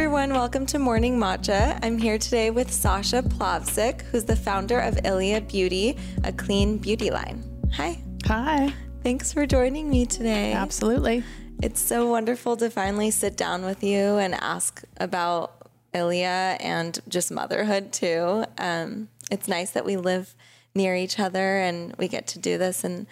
everyone. Welcome to Morning Matcha. I'm here today with Sasha Plavsic, who's the founder of Ilia Beauty, a clean beauty line. Hi. Hi. Thanks for joining me today. Absolutely. It's so wonderful to finally sit down with you and ask about Ilia and just motherhood too. Um, it's nice that we live near each other and we get to do this and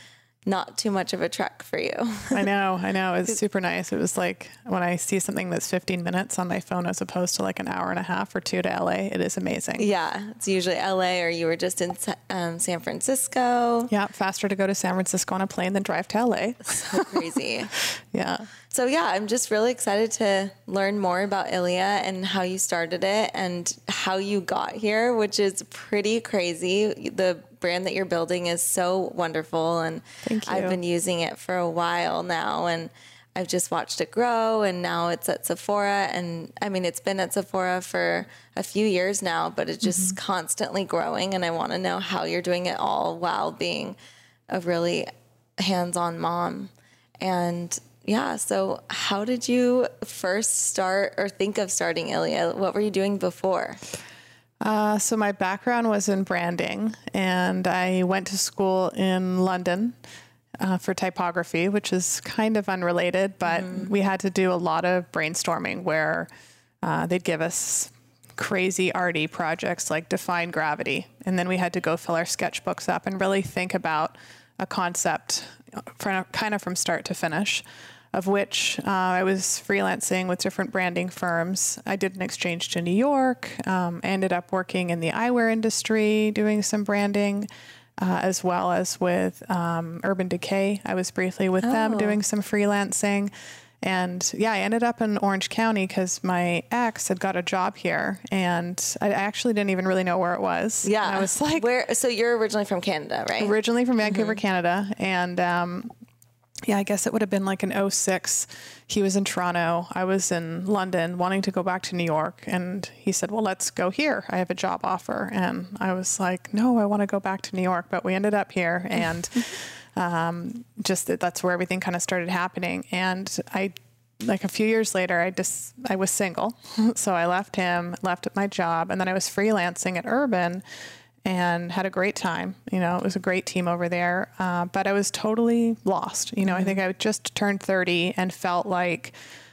not too much of a trek for you. I know, I know. It's super nice. It was like when I see something that's 15 minutes on my phone as opposed to like an hour and a half or two to LA, it is amazing. Yeah, it's usually LA or you were just in um, San Francisco. Yeah, faster to go to San Francisco on a plane than drive to LA. So crazy. yeah. So yeah, I'm just really excited to learn more about Ilia and how you started it and how you got here, which is pretty crazy. The brand that you're building is so wonderful and I've been using it for a while now and I've just watched it grow and now it's at Sephora and I mean it's been at Sephora for a few years now, but it's just mm-hmm. constantly growing and I want to know how you're doing it all while being a really hands-on mom. And yeah, so how did you first start or think of starting Ilia? What were you doing before? Uh, so my background was in branding, and I went to school in London uh, for typography, which is kind of unrelated, but mm-hmm. we had to do a lot of brainstorming where uh, they'd give us crazy arty projects like define gravity, and then we had to go fill our sketchbooks up and really think about a concept, uh, kind of from start to finish of which uh, I was freelancing with different branding firms. I did an exchange to New York. Um, I ended up working in the eyewear industry, doing some branding, uh, as well as with um, Urban Decay. I was briefly with oh. them doing some freelancing. And yeah, I ended up in Orange County because my ex had got a job here, and I actually didn't even really know where it was. Yeah, and I was like, "Where?" So you're originally from Canada, right? Originally from Vancouver, mm-hmm. Canada, and um, yeah, I guess it would have been like an 06. He was in Toronto. I was in London wanting to go back to New York. And he said, Well, let's go here. I have a job offer. And I was like, No, I want to go back to New York. But we ended up here. And um, just that that's where everything kind of started happening. And I, like a few years later, I just, I was single. so I left him, left my job. And then I was freelancing at Urban and had a great time. You know, it was a great team over there. Uh, but I was totally lost. You know, mm-hmm. I think I just turned 30 and felt like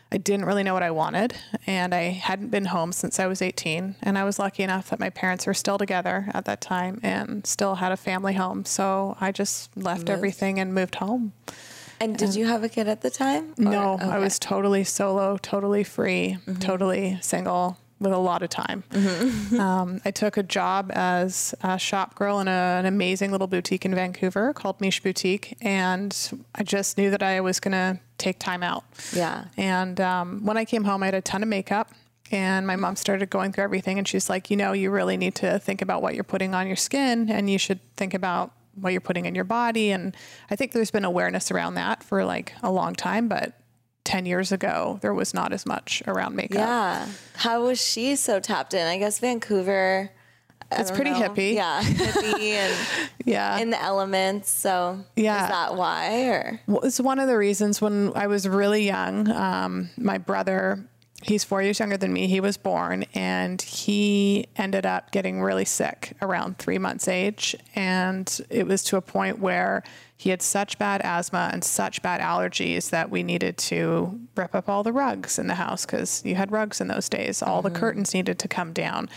I didn't really know what I wanted. And I hadn't been home since I was 18. And I was lucky enough that my parents were still together at that time and still had a family home. So I just left moved. everything and moved home. And did you have a kid at the time? Or? No, okay. I was totally solo, totally free, mm-hmm. totally single with a lot of time. Mm-hmm. um, I took a job as a shop girl in a, an amazing little boutique in Vancouver called Miche Boutique, and I just knew that I was going to take time out. Yeah. And um, when I came home, I had a ton of makeup. And my mom started going through everything, and she's like, You know, you really need to think about what you're putting on your skin, and you should think about what you're putting in your body. And I think there's been awareness around that for like a long time, but 10 years ago, there was not as much around makeup. Yeah. How was she so tapped in? I guess Vancouver. I it's pretty know. hippie. Yeah. Hippie and yeah. in the elements. So yeah. is that why? Or well, it's one of the reasons when I was really young, um, my brother he's four years younger than me. He was born and he ended up getting really sick around three months age. And it was to a point where he had such bad asthma and such bad allergies that we needed to rip up all the rugs in the house because you had rugs in those days. All mm-hmm. the curtains needed to come down.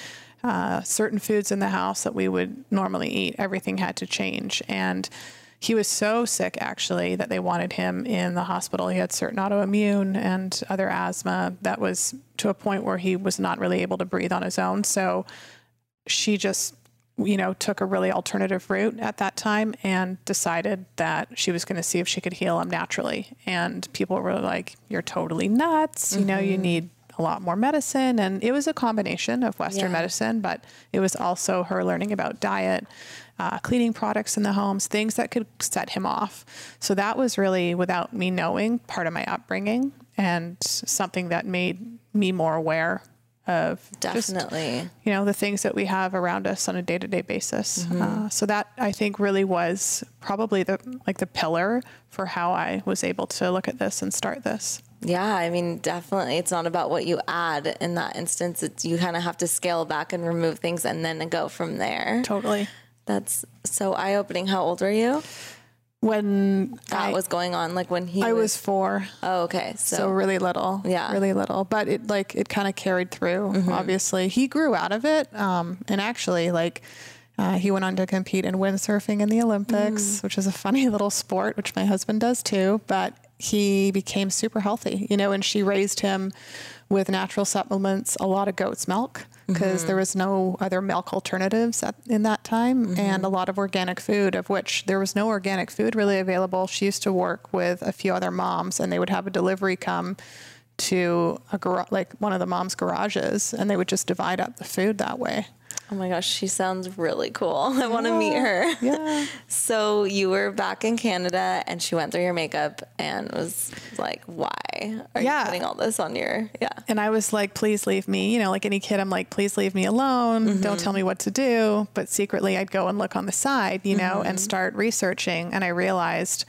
Uh, certain foods in the house that we would normally eat, everything had to change. And he was so sick actually that they wanted him in the hospital. He had certain autoimmune and other asthma that was to a point where he was not really able to breathe on his own. So she just, you know, took a really alternative route at that time and decided that she was going to see if she could heal him naturally. And people were like, You're totally nuts. Mm-hmm. You know, you mm-hmm. need a lot more medicine. And it was a combination of Western yeah. medicine, but it was also her learning about diet uh, cleaning products in the homes, things that could set him off. So that was really, without me knowing, part of my upbringing and something that made me more aware of just, Definitely. you know the things that we have around us on a day-to-day basis uh, so that i think really was probably the like the pillar for how i was able to look at this and start this Yeah, I mean, definitely. It's not about what you add in that instance. It's you kind of have to scale back and remove things and then go from there. totally That's so eye opening. How old were you? When That I, was going on, like when he I was four Oh, okay. So, so really little Yeah. really little but it like it kind of carried through Mm-hmm. obviously he grew out of it um, and actually like uh, he went on to compete in windsurfing in the olympics Mm. which is a funny little sport which my husband does too but he became super healthy you know and she raised him with natural supplements a lot of goat's milk because Mm-hmm. there was no other milk alternatives at, in that time Mm-hmm. and a lot of organic food of which there was no organic food really available she used to work with a few other moms and they would have a delivery come to a gar- like one of the mom's garages and they would just divide up the food that way oh my gosh, she sounds really cool. I want to meet her. yeah So you were back in Canada and she went through your makeup and was like, why are Yeah. you putting all this on your, yeah. and I was like, please leave me. You know, like any kid, I'm like, please leave me alone. Don't mm-hmm. tell me what to do. But secretly, I'd go and look on the side, you know, and mm-hmm. start researching. And I realized,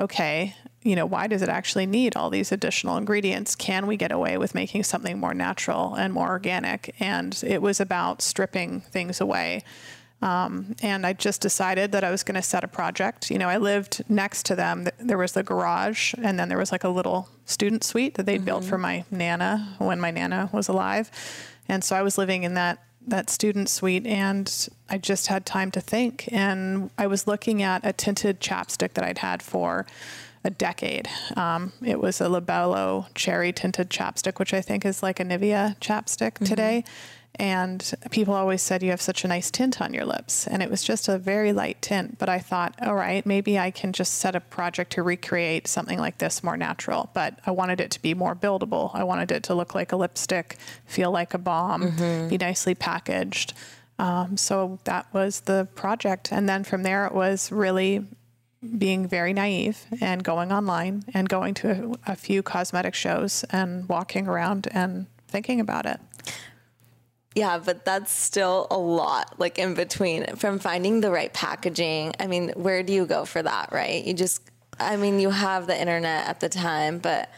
okay, you know, why does it actually need all these additional ingredients? Can we get away with making something more natural and more organic? And it was about stripping things away. Um, and I just decided that I was going to set a project. You know, I lived next to them. There was the garage, and then there was like a little student suite that they'd built for my nana when my nana was alive. And so I was living in that that student suite, and I just had time to think. And I was looking at a tinted chapstick that I'd had for a decade. Um, it was a Labello cherry tinted chapstick, which I think is like a Nivea chapstick today. And people always said you have such a nice tint on your lips. And it was just a very light tint. But I thought, all right, maybe I can just set a project to recreate something like this more natural. But I wanted it to be more buildable. I wanted it to look like a lipstick, feel like a balm, be nicely packaged. Um, so that was the project. And then from there, it was really being very naive and going online and going to a, a few cosmetic shows and walking around and thinking about it. Yeah, but that's still a lot, like in between from finding the right packaging. I mean, where do you go for that, right? You just, I mean, you have the internet at the time, but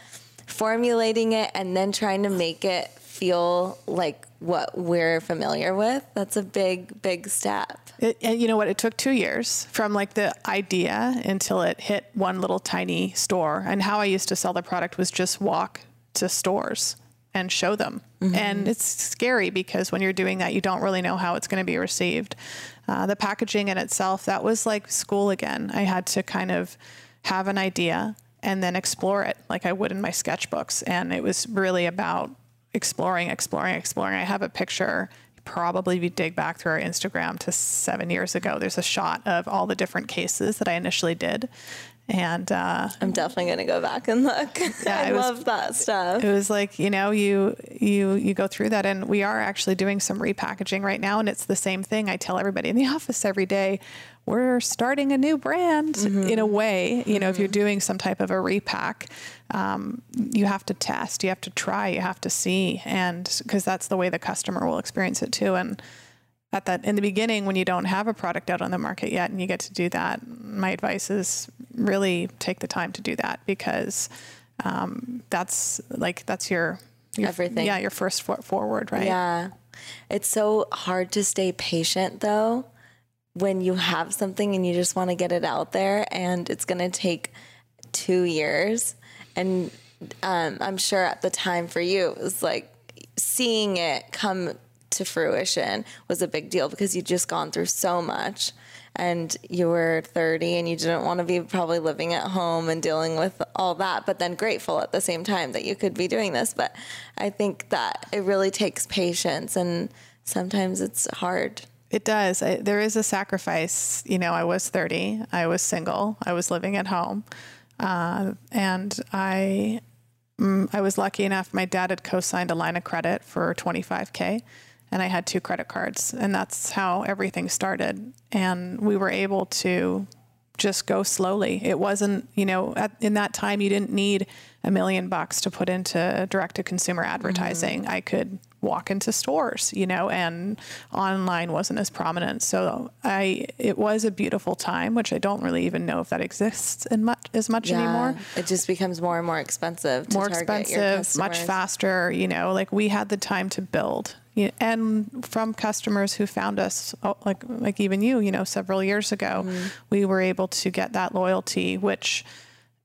formulating it and then trying to make it feel like what we're familiar with, that's a big, big step. It, and you know what? It took two years from like the idea until it hit one little tiny store. And how I used to sell the product was just walk to stores and show them. And it's scary because when you're doing that, you don't really know how it's going to be received. Uh, the packaging in itself, that was like school again. I had to kind of have an idea and then explore it like I would in my sketchbooks. And it was really about exploring, exploring, exploring. I have a picture. Probably if you dig back through our Instagram to seven years ago, there's a shot of all the different cases that I initially did. And uh, I'm definitely going to go back and look. I was- love that stuff. it was like you know you you you go through that and we are actually doing some repackaging right now and it's the same thing i tell everybody in the office every day we're starting a new brand in a way you know if you're doing some type of a repack um, you have to test you have to try you have to see and because that's the way the customer will experience it too and at that in the beginning when you don't have a product out on the market yet and you get to do that my advice is really take the time to do that because um, that's like that's your, your Everything. yeah your first foot forward right Yeah. It's so hard to stay patient though when you have something and you just want to get it out there and it's going to take 2 years and um, I'm sure at the time for you it was like seeing it come to fruition was a big deal because you'd just gone through so much and you were 30 and you didn't want to be probably living at home and dealing with all that but then grateful at the same time that you could be doing this but i think that it really takes patience and sometimes it's hard It does. I, there is a sacrifice. You know, I was 30. I was single. I was living at home, uh, and I, mm, I was lucky enough. My dad had co-signed a line of credit for 25k, and I had two credit cards, and that's how everything started. And we were able to just go slowly. It wasn't, you know, at, in that time, you didn't need a million bucks to put into direct to consumer advertising. Mm-hmm. I could walk into stores, you know, and online wasn't as prominent. So I, it was a beautiful time, which I don't really even know if that exists in much as much yeah, anymore. It just becomes more and more expensive. more expensive, much faster. You know, like we had the time to build and from customers who found us, oh, like like even you, you know, several years ago, mm-hmm. we were able to get that loyalty, which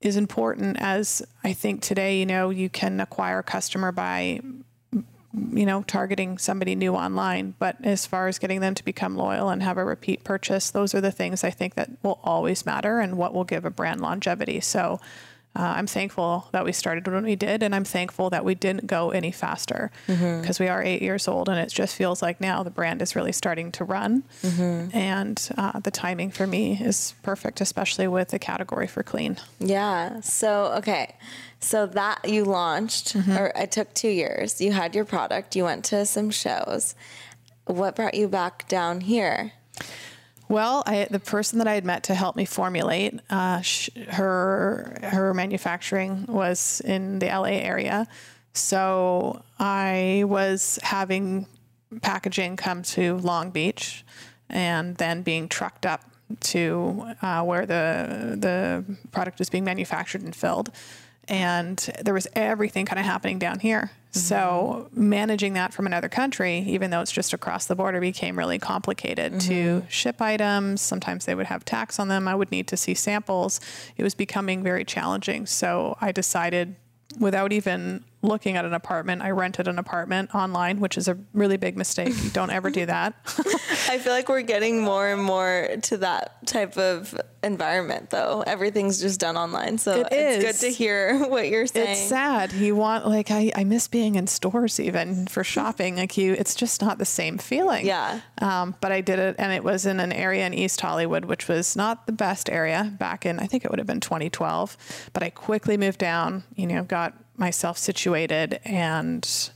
is important. As I think today, you know, you can acquire a customer by you know targeting somebody new online but as far as getting them to become loyal and have a repeat purchase those are the things i think that will always matter and what will give a brand longevity so uh, I'm thankful that we started when we did, and I'm thankful that we didn't go any faster because mm-hmm. we are eight years old, and it just feels like now the brand is really starting to run, mm-hmm. and uh, the timing for me is perfect, especially with the category for clean. Yeah. So okay, so that you launched, mm-hmm. or it took two years. You had your product. You went to some shows. What brought you back down here? Well, I, the person that I had met to help me formulate, uh, sh- her her manufacturing was in the LA area, so I was having packaging come to Long Beach, and then being trucked up to uh, where the the product was being manufactured and filled and there was everything kind of happening down here. Mm-hmm. So managing that from another country, even though it's just across the border, became really complicated mm-hmm. to ship items. Sometimes they would have tax on them. I would need to see samples. It was becoming very challenging. So I decided without even looking at an apartment. I rented an apartment online, which is a really big mistake. Don't ever do that. I feel like we're getting more and more to that type of environment though. Everything's just done online. So it it's is. good to hear what you're saying. It's sad. You want like I, I miss being in stores even for shopping. Like you it's just not the same feeling. Yeah. Um, but I did it and it was in an area in East Hollywood, which was not the best area back in I think it would have been 2012. But I quickly moved down, you know, got myself situated and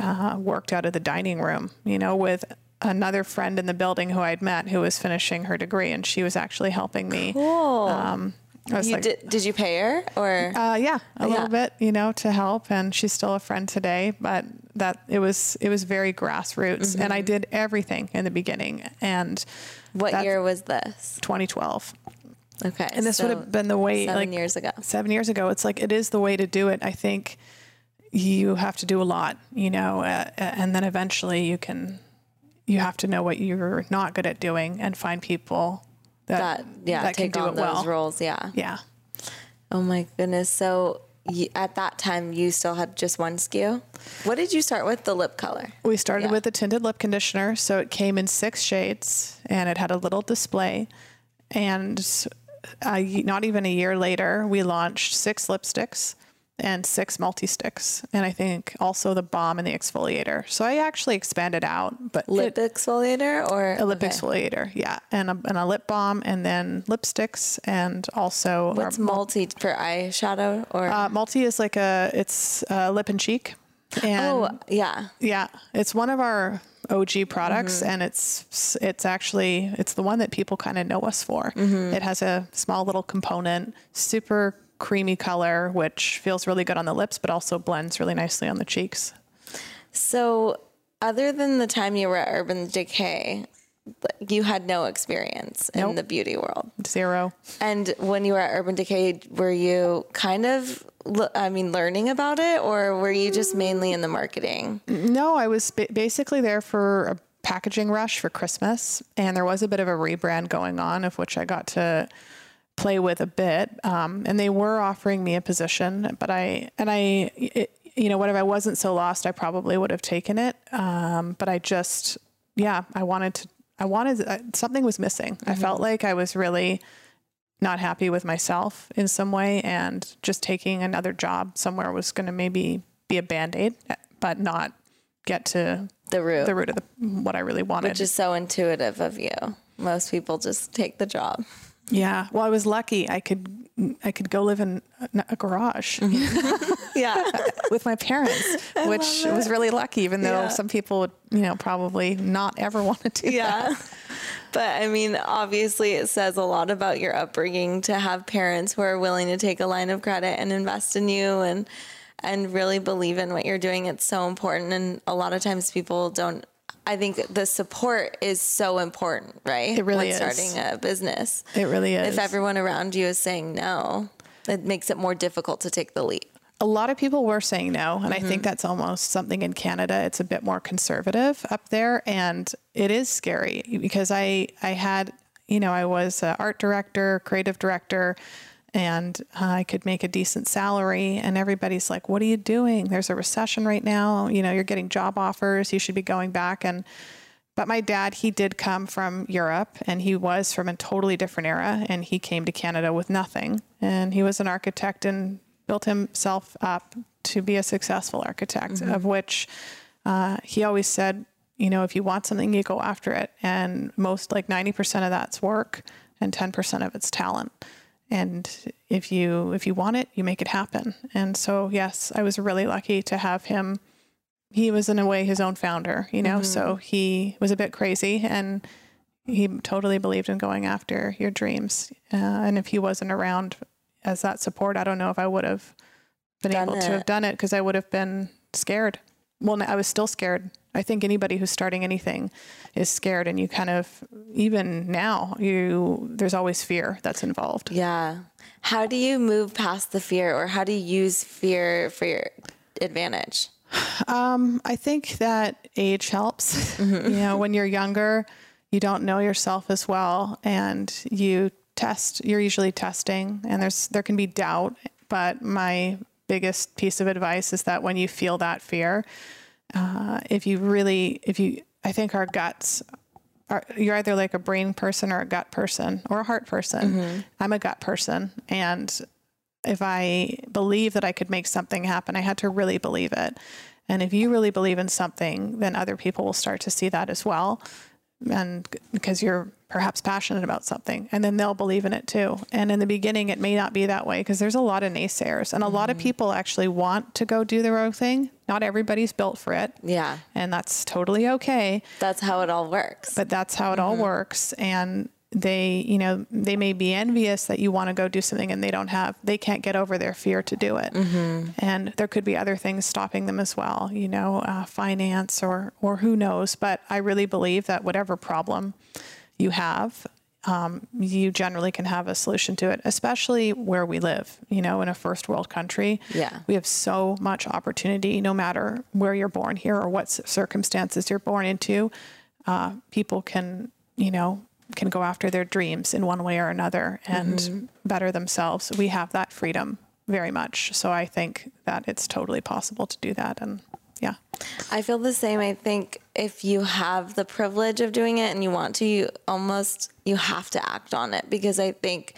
uh, worked out of the dining room, you know, with another friend in the building who I'd met who was finishing her degree, and she was actually helping me. Cool. Um, you like, did, did you pay her or? Uh, yeah, a yeah. little bit, you know, to help, and she's still a friend today. But that it was it was very grassroots, mm-hmm. and I did everything in the beginning. And what year was this? 2012. Okay. And this so would have been the way seven like years ago. Seven years ago. It's like it is the way to do it. I think you have to do a lot, you know, uh, and then eventually you can you have to know what you're not good at doing and find people that, that yeah that take can do on it those well. roles. Yeah. Yeah. Oh my goodness. So you, at that time, you still had just one SKU. What did you start with? The lip color. We started yeah. with the tinted lip conditioner. So it came in six shades and it had a little display. And uh, not even a year later, we launched six lipsticks and six multi sticks, and I think also the balm and the exfoliator. So I actually expanded out, but lip it, exfoliator or a lip okay. exfoliator, yeah, and a, and a lip balm, and then lipsticks, and also what's multi for eyeshadow or uh, multi is like a it's a lip and cheek. And oh yeah, yeah, it's one of our OG products, mm-hmm. and it's it's actually it's the one that people kind of know us for. Mm-hmm. It has a small little component, super creamy color, which feels really good on the lips, but also blends really nicely on the cheeks. So, other than the time you were at Urban Decay, you had no experience in the beauty world. Zero. And when you were at Urban Decay, were you kind of, I mean, learning about it, or were you just mainly in the marketing? No, I was basically there for a packaging rush for Christmas, and there was a bit of a rebrand going on, of which I got to play with a bit. Um, and they were offering me a position, but I and I. It, you know what if i wasn't so lost i probably would have taken it um, but i just yeah i wanted to I wanted uh, something was missing. Mm-hmm. I felt like I was really not happy with myself in some way, and just taking another job somewhere was going to maybe be a band aid, but not get to the root the root of the, what I really wanted. Which is so intuitive of you. Most people just take the job. Yeah. Well, I was lucky. I could I could go live in a garage. yeah. with my parents, which was really lucky, even though yeah. some people would, you know, probably not ever want to do yeah. that. But I mean, obviously, it says a lot about your upbringing to have parents who are willing to take a line of credit and invest in you and and really believe in what you're doing. It's so important, and a lot of times people don't. I think the support is so important, right? It really when is. starting a business. It really is. If everyone around you is saying no, it makes it more difficult to take the leap. A lot of people were saying no and i think mm-hmm. that's almost something in canada it's a bit more conservative up there and it is scary because i i had you know i was an art director creative director and uh, i could make a decent salary and everybody's like what are you doing there's a recession right now you know you're getting job offers you should be going back and but my dad, he did come from Europe and he was from a totally different era and he came to Canada with nothing. And he was an architect and built himself up to be a successful architect, of which uh, he always said, you know, if you want something, you go after it. And most like 90% of that's work and 10% of it's talent. And if you if you want it, you make it happen. And so yes, I was really lucky to have him he was in a way his own founder, you know, so he was a bit crazy and he totally believed in going after your dreams. Uh, and if he wasn't around as that support, I don't know if I would have been Done able to have done it because I would have been scared. Well, I was still scared. I think anybody who's starting anything is scared, and you kind of even now you there's always fear that's involved. Yeah. How do you move past the fear or how do you use fear for your advantage? Um, I think that age helps. Mm-hmm. you know, when you're younger, you don't know yourself as well and you test, you're usually testing and there's there can be doubt, but my biggest piece of advice is that when you feel that fear, uh, if you really if you I think our guts are you're either like a brain person or a gut person or a heart person. I'm a gut person and if I believe that I could make something happen, I had to really believe it. And if you really believe in something, then other people will start to see that as well. And because you're perhaps passionate about something, and then they'll believe in it too. And in the beginning, it may not be that way because there's a lot of naysayers, and a lot of mm-hmm. people actually want to go do their own thing. Not everybody's built for it. Yeah. And that's totally okay That's how it all works. but that's how it all mm-hmm. works and they you know they may be envious that you want to go do something and they don't have they can't get over their fear to do it mm-hmm. and there could be other things stopping them as well you know uh, finance or or who knows but i really believe that whatever problem you have um, you generally can have a solution to it especially where we live you know in a first world country. Yeah. we have so much opportunity no matter where you're born here or what circumstances you're born into uh, people can you know can go after their dreams in one way or another and better themselves. We have that freedom very much. So i think that it's totally possible to do that and yeah I feel the same. I think if you have the privilege of doing it and you want to, you almost you have to act on it because I think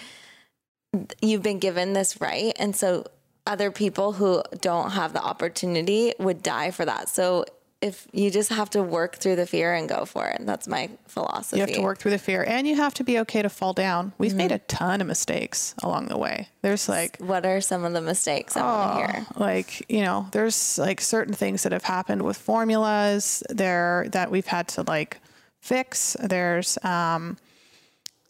you've been given this right and so other people who don't have the opportunity would die for that. So if you just have to work through the fear and go for it. That's my philosophy. you have to work through the fear and you have to be okay to fall down we've made a ton of mistakes along the way there's like What are some of the mistakes I want to hear? like you know there's like certain things that have happened with formulas there that we've had to like fix there's um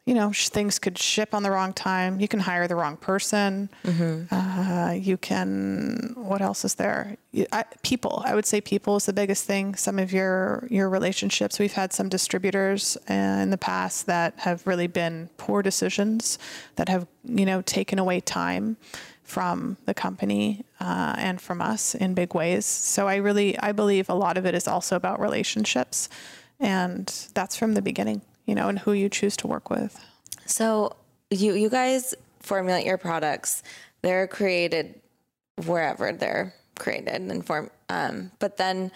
you know sh- things could ship on the wrong time. You can hire the wrong person. Uh, you can what else is there? You- I, people. I would say people is the biggest thing. Some of your your relationships. We've had some distributors uh, in the past that have really been poor decisions that have you know taken away time from the company uh, and from us in big ways. So i really i believe a lot of it is also about relationships and that's from the beginning you know and who you choose to work with So you you guys formulate your products. They're created wherever they're created and form. Um, but then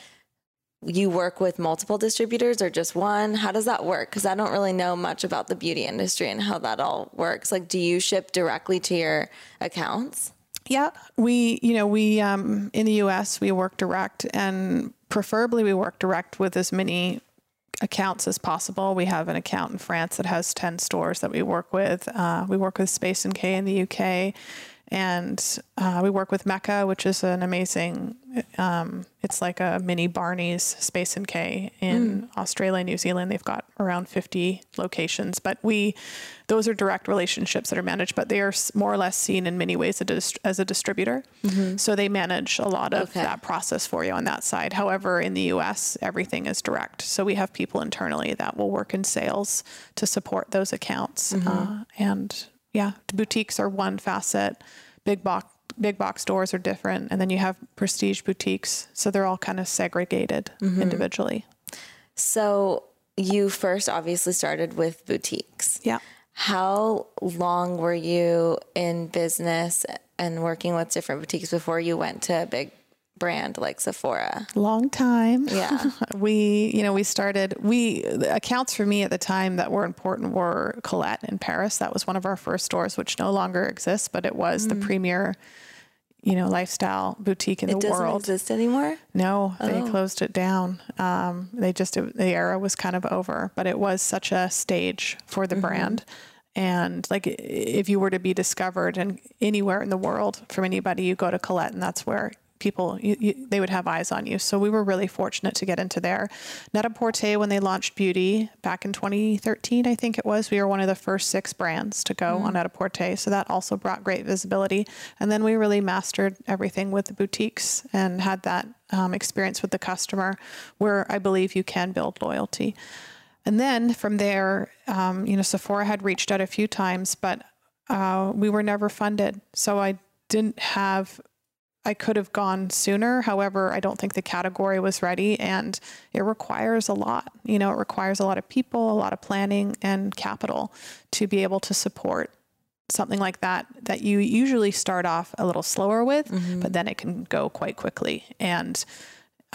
you work with multiple distributors or just one. How does that work? Because I don't really know much about the beauty industry and how that all works. Like, do you ship directly to your accounts? Yeah, we, you know, we um, in the U.S. we work direct, and preferably we work direct with as many accounts as possible. We have an account in France that has ten stores that we work with. Uh, we work with Space NK in the UK, And uh, we work with Mecca, which is an amazing, um, it's like a mini Barney's Space NK in mm. Australia, New Zealand. They've got around 50 locations, but we, those are direct relationships that are managed, but they are more or less seen in many ways as a distributor. Mm-hmm. So they manage a lot of okay. that process for you on that side. However, in the US, everything is direct. So we have people internally that will work in sales to support those accounts. Mm-hmm. Uh, and yeah, the boutiques are one facet. Big box big box stores are different, and then you have prestige boutiques. So they're all kind of segregated mm-hmm. individually. So you first obviously started with boutiques. Yeah. How long were you in business and working with different boutiques before you went to a big brand like Sephora? Long time. Yeah. we, you know, we started, we, accounts for me at the time that were important were Colette in Paris. That was one of our first stores, which no longer exists, but it was mm. the premier, you know, lifestyle boutique in it the world. It doesn't exist anymore? No, oh. they closed it down. Um, they just, the era was kind of over, but it was such a stage for the mm-hmm. brand and like if you were to be discovered and anywhere in the world from anybody you go to colette and that's where people you, you, they would have eyes on you. So we were really fortunate to get into there. Net-a-Porter, when they launched beauty back in 2013, I think it was, we were one of the first six brands to go mm. on Net-a-Porter. So that also brought great visibility. And then we really mastered everything with the boutiques and had that um, experience with the customer, where I believe you can build loyalty. And then from there, um, you know, Sephora had reached out a few times, but uh, we were never funded. So I didn't have I could have gone sooner. However, I don't think the category was ready and it requires a lot. You know, it requires a lot of people, a lot of planning and capital to be able to support something like that that you usually start off a little slower with, mm-hmm. but then it can go quite quickly. And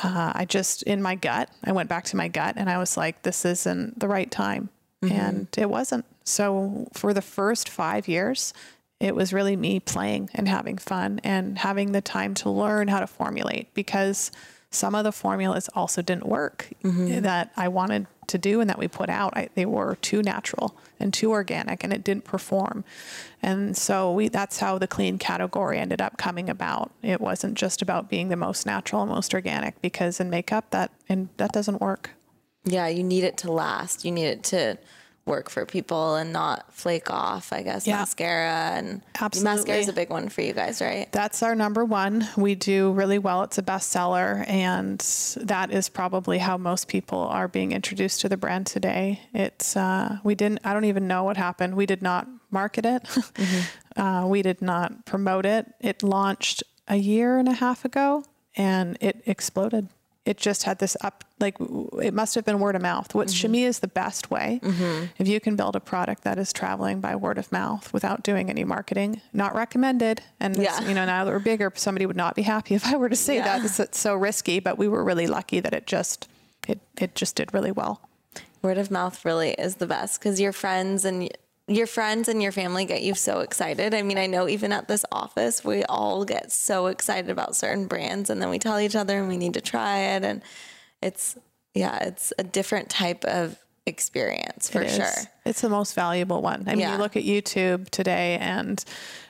uh, I just, in my gut, I went back to my gut and I was like, this isn't the right time. Mm-hmm. And it wasn't. So for the first five years, it was really me playing and having fun and having the time to learn how to formulate because some of the formulas also didn't work mm-hmm. that I wanted to do and that we put out. I, they were too natural and too organic and it didn't perform. And so we, that's how the clean category ended up coming about. It wasn't just about being the most natural and most organic because in makeup that, and that doesn't work. Yeah. You need it to last. You need it to, work for people and not flake off, I guess, yeah. mascara and Absolutely. mascara is a big one for you guys, right? That's our number one. We do really well. It's a bestseller and that is probably how most people are being introduced to the brand today. It's, uh, we didn't, I don't even know what happened. We did not market it. Mm-hmm. uh, we did not promote it. It launched a year and a half ago and it exploded it just had this up like it must have been word of mouth which mm-hmm. to me is the best way mm-hmm. if you can build a product that is traveling by word of mouth without doing any marketing not recommended and yeah. you know now that we're bigger somebody would not be happy if i were to say yeah. that it's so risky but we were really lucky that it just it, it just did really well word of mouth really is the best because your friends and your friends and your family get you so excited. I mean, I know even at this office, we all get so excited about certain brands and then we tell each other and we need to try it. And it's, yeah, it's a different type of experience for sure. It's the most valuable one. I mean, yeah. you look at YouTube today and,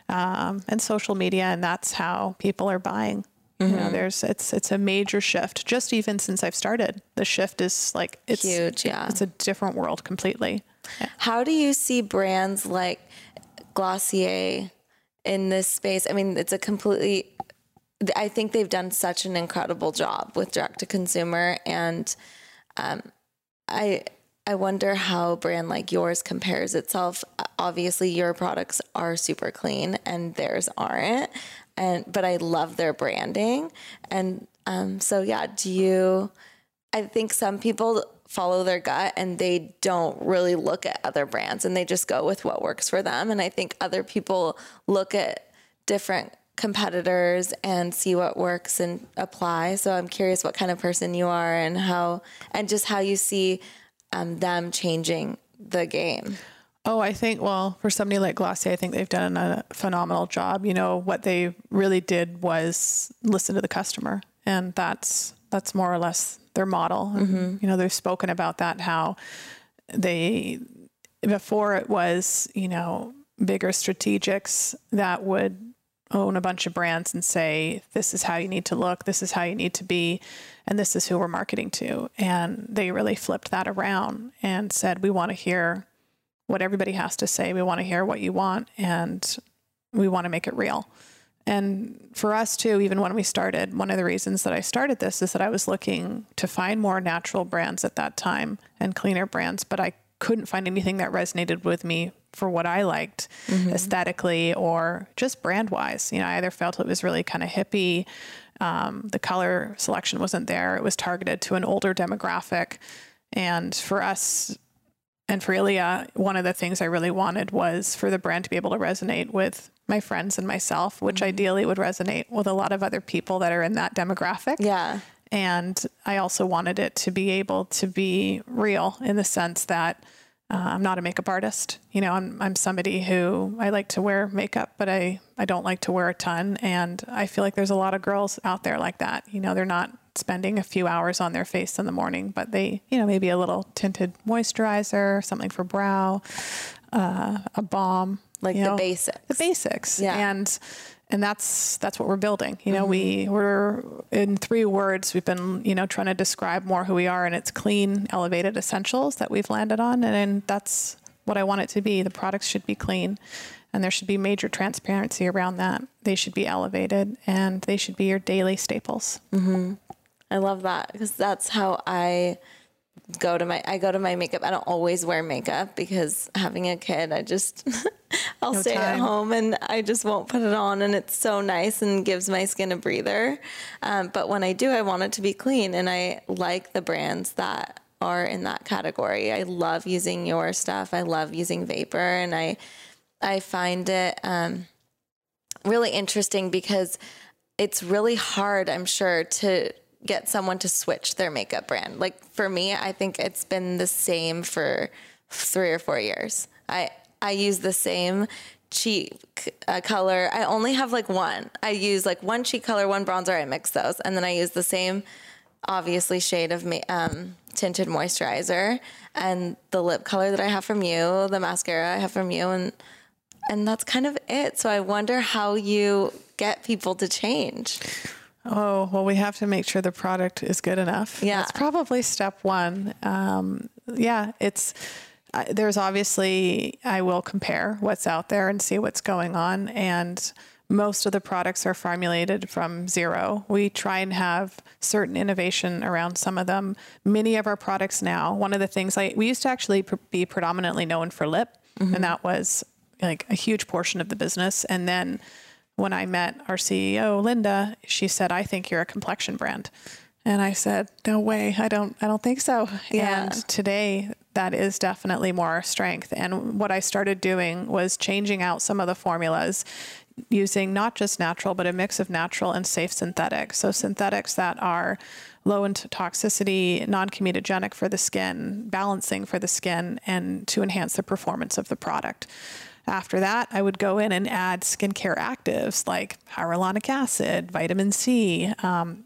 um, and social media, and that's how people are buying. Mm-hmm. You know, mm-hmm. there's it's it's a major shift. Just even since I've started, the shift is like it's huge. Yeah, it's a different world completely. How do you see brands like Glossier in this space? I mean, it's a completely I think they've done such an incredible job with direct to consumer and um, I I wonder how a brand like yours compares itself. Obviously, your products are super clean and theirs aren't. And but I love their branding. And um, so yeah, do you I think some people follow their gut and they don't really look at other brands and they just go with what works for them. And I think other people look at different competitors and see what works and apply. So I'm curious what kind of person you are and how, and just how you see um, them changing the game. Oh, I think, well, for somebody like Glossier, I think they've done a phenomenal job. You know, what they really did was listen to the customer. And that's, that's more or less their model. Mm-hmm. you know, they've spoken about that, how they, before it was, you know, bigger strategics that would own a bunch of brands and say, this is how you need to look, this is how you need to be, and this is who we're marketing to. And they really flipped that around and said, we want to hear what everybody has to say. We want to hear what you want, and we want to make it real. And for us too, even when we started, one of the reasons that I started this is that I was looking to find more natural brands at that time and cleaner brands, but I couldn't find anything that resonated with me for what I liked mm-hmm. aesthetically or just brand wise. You know, I either felt it was really kind of hippie, um, the color selection wasn't there, it was targeted to an older demographic. And for us, and for Ilia, one of the things I really wanted was for the brand to be able to resonate with my friends and myself, which mm-hmm. ideally would resonate with a lot of other people that are in that demographic. Yeah. And I also wanted it to be able to be real in the sense that uh, I'm not a makeup artist. You know, I'm, I'm somebody who I like to wear makeup, but I, I don't like to wear a ton. And I feel like there's a lot of girls out there like that. You know, they're not spending a few hours on their face in the morning, but they, you know, maybe a little tinted moisturizer, something for brow, uh, a balm, like the know, basics. The basics. Yeah. And and that's that's what we're building. You know, mm-hmm. we we're in three words. We've been you know trying to describe more who we are, and it's clean, elevated essentials that we've landed on, and, and that's what I want it to be. The products should be clean, and there should be major transparency around that. They should be elevated, and they should be your daily staples. Mm-hmm. I love that because that's how I go to my I go to my makeup. I don't always wear makeup because having a kid, I just I'll no stay time. at home and I just won't put it on, and it's so nice and gives my skin a breather. Um, but when I do, I want it to be clean, and I like the brands that are in that category. I love using your stuff. I love using Vapor, and I I find it um, really interesting because it's really hard, I'm sure, to get someone to switch their makeup brand. Like for me, I think it's been the same for three or four years. I I use the same cheek uh, color. I only have like one. I use like one cheek color, one bronzer. I mix those, and then I use the same, obviously shade of um, tinted moisturizer and the lip color that I have from you, the mascara I have from you, and and that's kind of it. So I wonder how you get people to change. Oh, well, we have to make sure the product is good enough. Yeah. That's probably step one. Um, yeah, it's, uh, there's obviously, I will compare what's out there and see what's going on. And most of the products are formulated from zero. We try and have certain innovation around some of them. Many of our products now, one of the things I, we used to actually pr- be predominantly known for lip, mm-hmm. and that was like a huge portion of the business. And then, when I met our CEO, Linda, she said, I think you're a complexion brand. And I said, No way, I don't I don't think so. Yeah. And today that is definitely more our strength. And what I started doing was changing out some of the formulas using not just natural, but a mix of natural and safe synthetics. So synthetics that are low in toxicity, non-comedogenic for the skin, balancing for the skin, and to enhance the performance of the product. After that, I would go in and add skincare actives like hyaluronic acid, vitamin C. Um,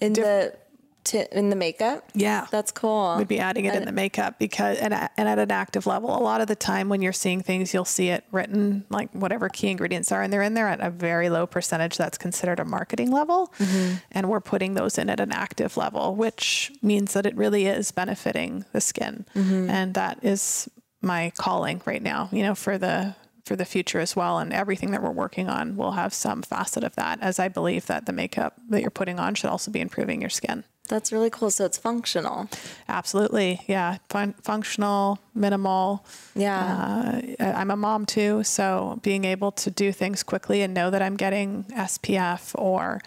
in diff- the in the makeup. Yeah, that's cool. We'd be adding it and in the makeup because and and at an active level. A lot of the time when you're seeing things, you'll see it written like whatever key ingredients are, and they're in there at a very low percentage. That's considered a marketing level, mm-hmm. and we're putting those in at an active level, which means that it really is benefiting the skin, mm-hmm. and that is my calling right now, you know, for the for the future as well and everything that we're working on will have some facet of that as I believe that the makeup that you're putting on should also be improving your skin. That's really cool. So it's functional. Absolutely. Yeah. Fun- functional, minimal. Yeah. Uh, I'm a mom too. So being able to do things quickly and know that I'm getting SPF or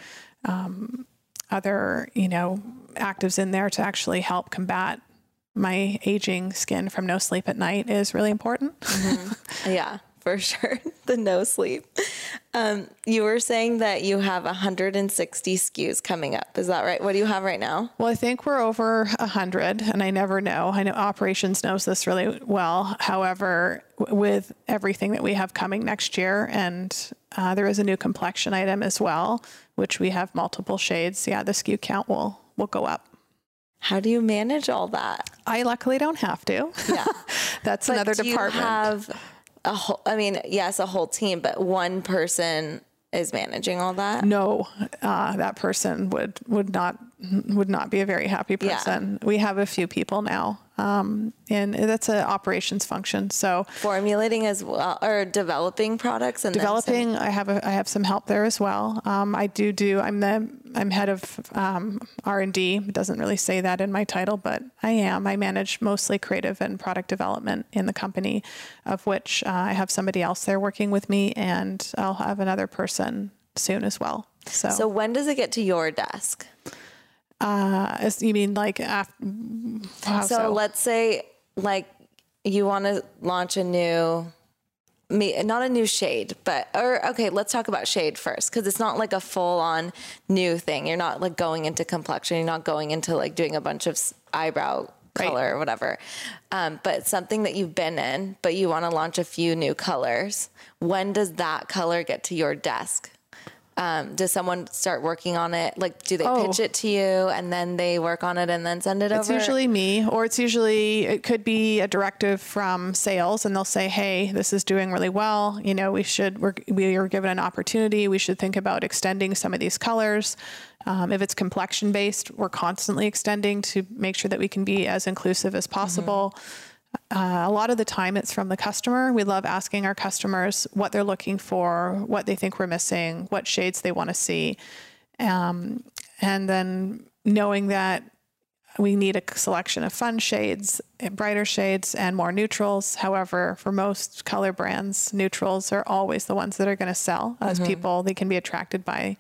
um, other, you know, actives in there to actually help combat my aging skin from no sleep at night is really important. Mm-hmm. Yeah, for sure. the no sleep. Um, you were saying that you have 160 SKUs coming up. Is that right? What do you have right now? Well, I think we're over 100, and I never know. I know operations knows this really well. However, with everything that we have coming next year, and uh, there is a new complexion item as well, which we have multiple shades. Yeah, the SKU count will will go up. How do you manage all that? I luckily don't have to. Yeah. That's but another do department. You have a whole I mean, yes, a whole team, but one person is managing all that? no, uh, that person would would not would not be a very happy Yeah. person. We have a few people now, um, and that's an operations function. So Formulating as well or developing products and developing, I have a, I have some help there as well. Um, I do do. I'm the I'm head of um, R and D. It doesn't really say that in my title, but I am. I manage mostly creative and product development in the company, of which uh, I have somebody else there working with me, and I'll have another person soon as well. So, So when does it get to your desk? Uh, you mean like after? So, so? let's say like you want to launch a new me not a new shade, but or okay, let's talk about shade first cuz it's not like a full on new thing. You're not like going into complexion, you're not going into like doing a bunch of eyebrow Right. color or whatever. Um, but something that you've been in, but you want to launch a few new colors. When does that color get to your desk? Um, does someone start working on it? Like, do they Oh. pitch it to you and then they work on it and then send it It's over? It's usually me, or it's usually it could be a directive from sales, and they'll say, "Hey, this is doing really well. You know, we should we're, we are given an opportunity. We should think about extending some of these colors. Um, if it's complexion based, we're constantly extending to make sure that we can be as inclusive as possible." Uh, a lot of the time, it's from the customer. We love asking our customers what they're looking for, what they think we're missing, what shades they want to see, um, and then knowing that we need a selection of fun shades, brighter shades, and more neutrals. However, for most color brands, neutrals are always the ones that are going to sell. As people, they can be attracted by,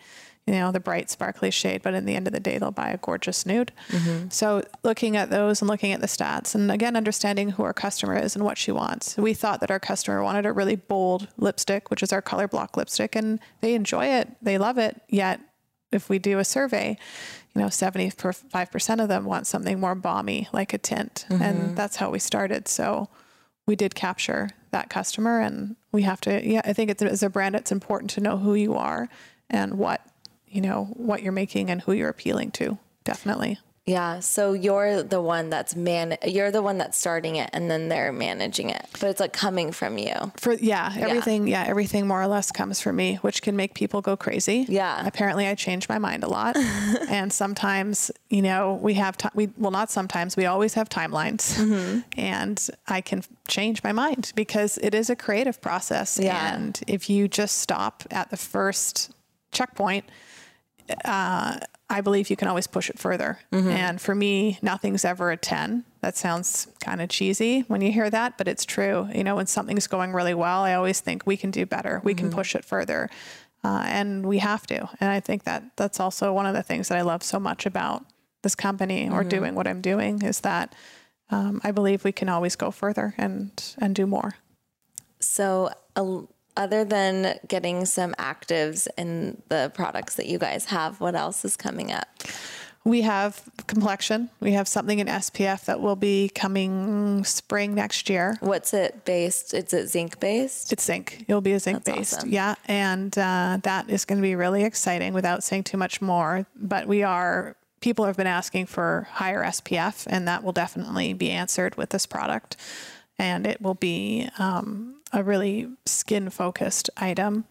you know, the bright, sparkly shade, but in the end of the day, they'll buy a gorgeous nude. Mm-hmm. So, looking at those and looking at the stats, and again, understanding who our customer is and what she wants. We thought that our customer wanted a really bold lipstick, which is our color block lipstick, and they enjoy it, they love it. Yet, if we do a survey, you know, 75% of them want something more balmy, like a tint. And mm-hmm. that's how we started. So we did capture that customer and we have to, yeah, I think it's, as a brand, it's important to know who you are and what, you know, what you're making and who you're appealing to. Definitely. Yeah, so you're the one that's man you're the one that's starting it and then they're managing it. But it's like coming from you. For yeah, everything yeah. everything more or less comes from me, which can make people go crazy. Yeah. Apparently I change my mind a lot. and sometimes, you know, we have time we well not sometimes, we always have timelines. Mm-hmm. And I can change my mind because it is a creative process Yeah. and if you just stop at the first checkpoint, uh, I believe you can always push it further. And for me, nothing's ever a 10. That sounds kind of cheesy when you hear that, but it's true. You know, when something's going really well, I always think we can do better. We can push it further. Uh, and we have to. And I think that that's also one of the things that I love so much about this company or doing what I'm doing is that um, I believe we can always go further and and do more. So uh, other than getting some actives in the products that you guys have, what else is coming up? We have complexion. We have something in SPF that will be coming spring next year. What's it based? Is it zinc based? It's zinc. It'll be a zinc based. awesome. Yeah. And uh, that is going to be really exciting without saying too much more. But we are, people have been asking for higher SPF, and that will definitely be answered with this product. And it will be um, a really skin focused item.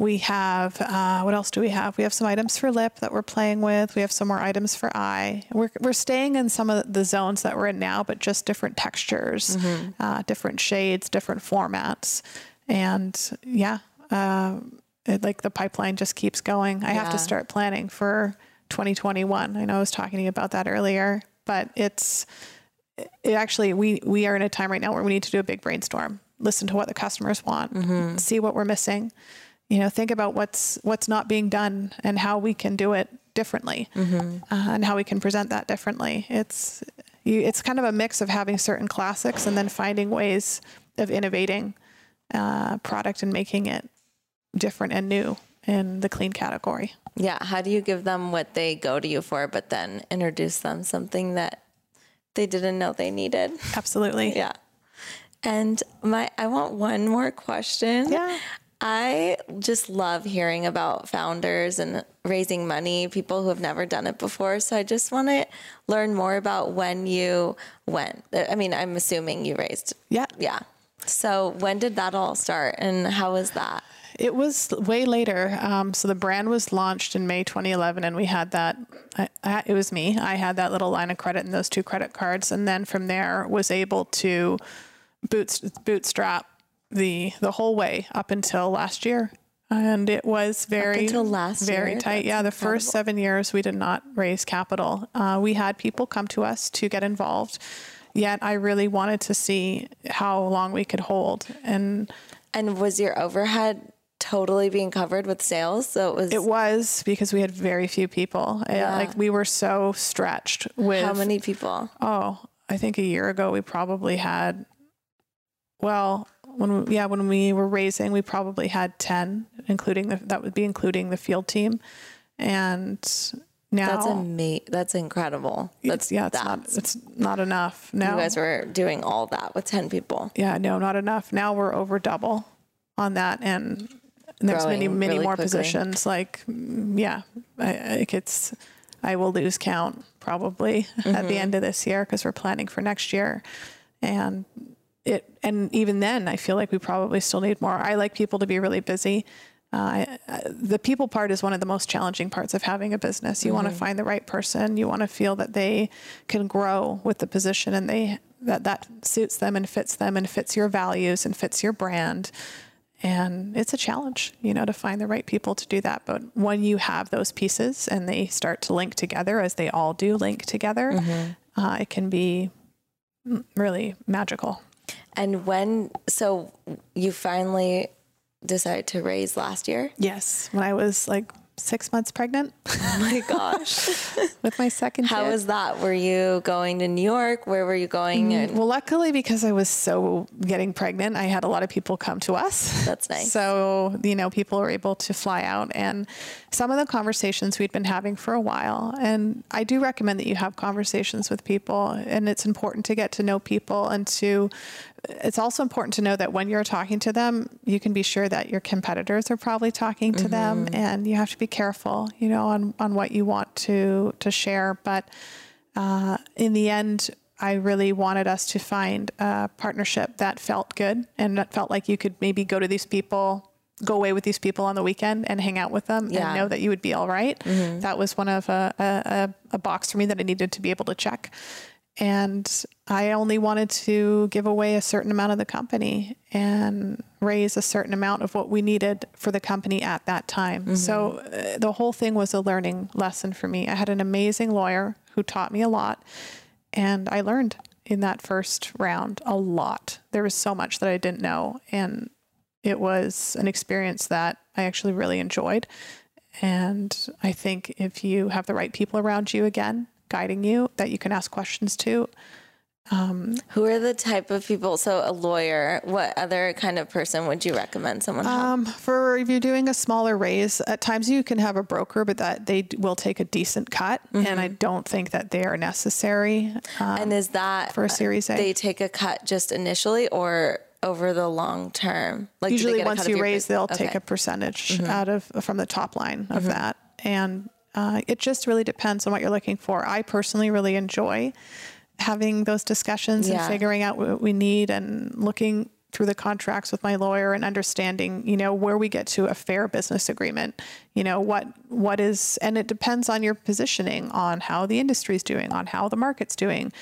We have, uh, what else do we have? We have some items for lip that we're playing with. We have some more items for eye. We're, we're staying in some of the zones that we're in now, but just different textures, uh, different shades, different formats. And yeah, uh, it, like the pipeline just keeps going. I have to start planning for 2021. I know I was talking to you about that earlier, but it's, it actually we we are in a time right now where we need to do a big brainstorm listen to what the customers want see what we're missing you know think about what's what's not being done and how we can do it differently uh, and how we can present that differently it's you, it's kind of a mix of having certain classics and then finding ways of innovating uh, product and making it different and new in the clean category Yeah. How do you give them what they go to you for, but then introduce them something that they didn't know they needed? absolutely Yeah. And my I want one more question. Yeah. I just love hearing about founders and raising money, people who have never done it before. So I just want to learn more about when you went. I mean, I'm assuming you raised. yeah Yeah. So when did that all start and how was that? It was way later. Um, so the brand was launched in May 2011, and we had that. I, I, it was me. I had that little line of credit and those two credit cards, and then from there was able to boots, bootstrap the the whole way up until last year. And it was very until last very year? tight. Yeah, the incredible. first seven years we did not raise capital. Uh, we had people come to us to get involved. Yet I really wanted to see how long we could hold, and And was your overhead totally being covered with sales? So it was, It was because we had very few people. Yeah. Like we were so stretched with how many people? Oh, I think a year ago we probably had well, when we, yeah, when we were raising, we probably had 10 including the that would be including the field team. And now That's ama- That's incredible. That's yeah, it's that's, not it's not enough. No. You guys were doing all that with ten people. yeah, no, not enough. Now we're over double on that, and there's many, Growing many really more quickly. positions. Like, mm, yeah, I, I it's. I will lose count probably at Mm-hmm. the end of this year because we're planning for next year, and it. And even then, I feel like we probably still need more. I like people to be really busy. Uh, I, I- the people part is one of the most challenging parts of having a business. You want to find the right person. You want to feel that they can grow with the position and they that that suits them and fits them and fits your values and fits your brand. And it's a challenge, you know, to find the right people to do that. But when you have those pieces and they start to link together, as they all do link together, uh, it can be mm, really magical. And when so you finally decided to raise last year? Yes, when I was like six months pregnant Oh my gosh. with my second How kid. was that? Were you going to New York? Where were you going? Mm, and Well, luckily, because I was so getting pregnant, I had a lot of people come to us. That's nice. So, you know, people were able to fly out. And some of the conversations we'd been having for a while. And I do recommend that you have conversations with people. And it's important to get to know people and to, it's also important to know that when you're talking to them, you can be sure that your competitors are probably talking to them. And you have to be careful, you know, on, on what you want to, to share. But, uh, in the end, I really wanted us to find a partnership that felt good and that felt like you could maybe go to these people, go away with these people on the weekend and hang out with them Yeah. and know that you would be all right. That was one of a, a, a box for me that I needed to be able to check. And I only wanted to give away a certain amount of the company and raise a certain amount of what we needed for the company at that time. So uh, the whole thing was a learning lesson for me. I had an amazing lawyer who taught me a lot, and I learned in that first round a lot. There was so much that I didn't know, and it was an experience that I actually really enjoyed. And I think if you have the right people around you again, guiding you, that you can ask questions to, who are the type of people? So a lawyer. What other kind of person would you recommend someone? Um, for if you're doing a smaller raise, at times you can have a broker, but that they will take a decent cut, and I don't think that they are necessary. Uh, and is that for a Series A. They take a cut just initially or over the long term? Like usually, once you raise, they'll Okay. take a percentage out of from the top line of that, and uh, it just really depends on what you're looking for. I personally really enjoy having those discussions Yeah. and figuring out what we need and looking through the contracts with my lawyer and understanding you know where we get to a fair business agreement you know what what is and it depends on your positioning on how the industry's doing on how the market's doing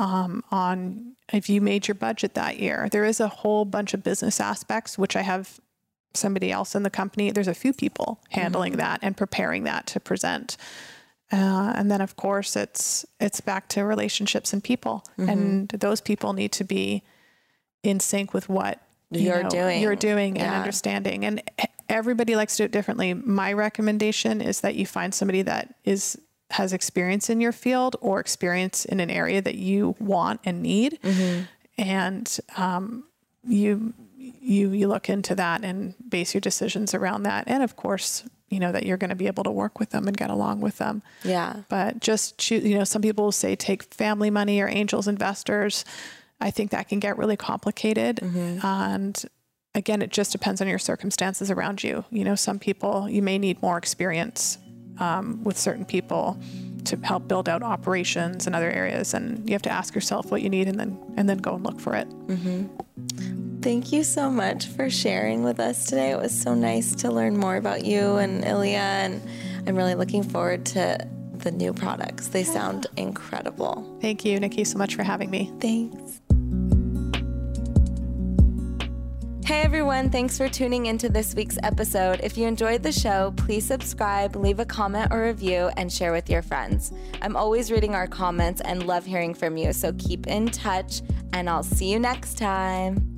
um, on if you made your budget that year there is a whole bunch of business aspects which i have somebody else in the company there's a few people handling that and preparing that to present. Uh, and then of course it's it's back to relationships and people. And those people need to be in sync with what you You're know, doing. you're doing and understanding. And everybody likes to do it differently. My recommendation is that you find somebody that is has experience in your field or experience in an area that you want and need. And um, you you you look into that and base your decisions around that. And of course you know that you're going to be able to work with them and get along with them. Yeah. but just choose you know some people will say take family money or angels investors. I think that can get really complicated. And again it just depends on your circumstances around you. You know some people you may need more experience um, with certain people to help build out operations and other areas. And you have to ask yourself what you need and then and then go and look for it Thank you so much for sharing with us today. It was so nice to learn more about you and ILIA, and I'm really looking forward to the new products. They sound incredible. Thank you, Nikki, so much for having me. Thanks. Hey everyone, thanks for tuning into this week's episode. If you enjoyed the show, please subscribe, leave a comment or review, and share with your friends. I'm always reading our comments and love hearing from you, so keep in touch, and I'll see you next time.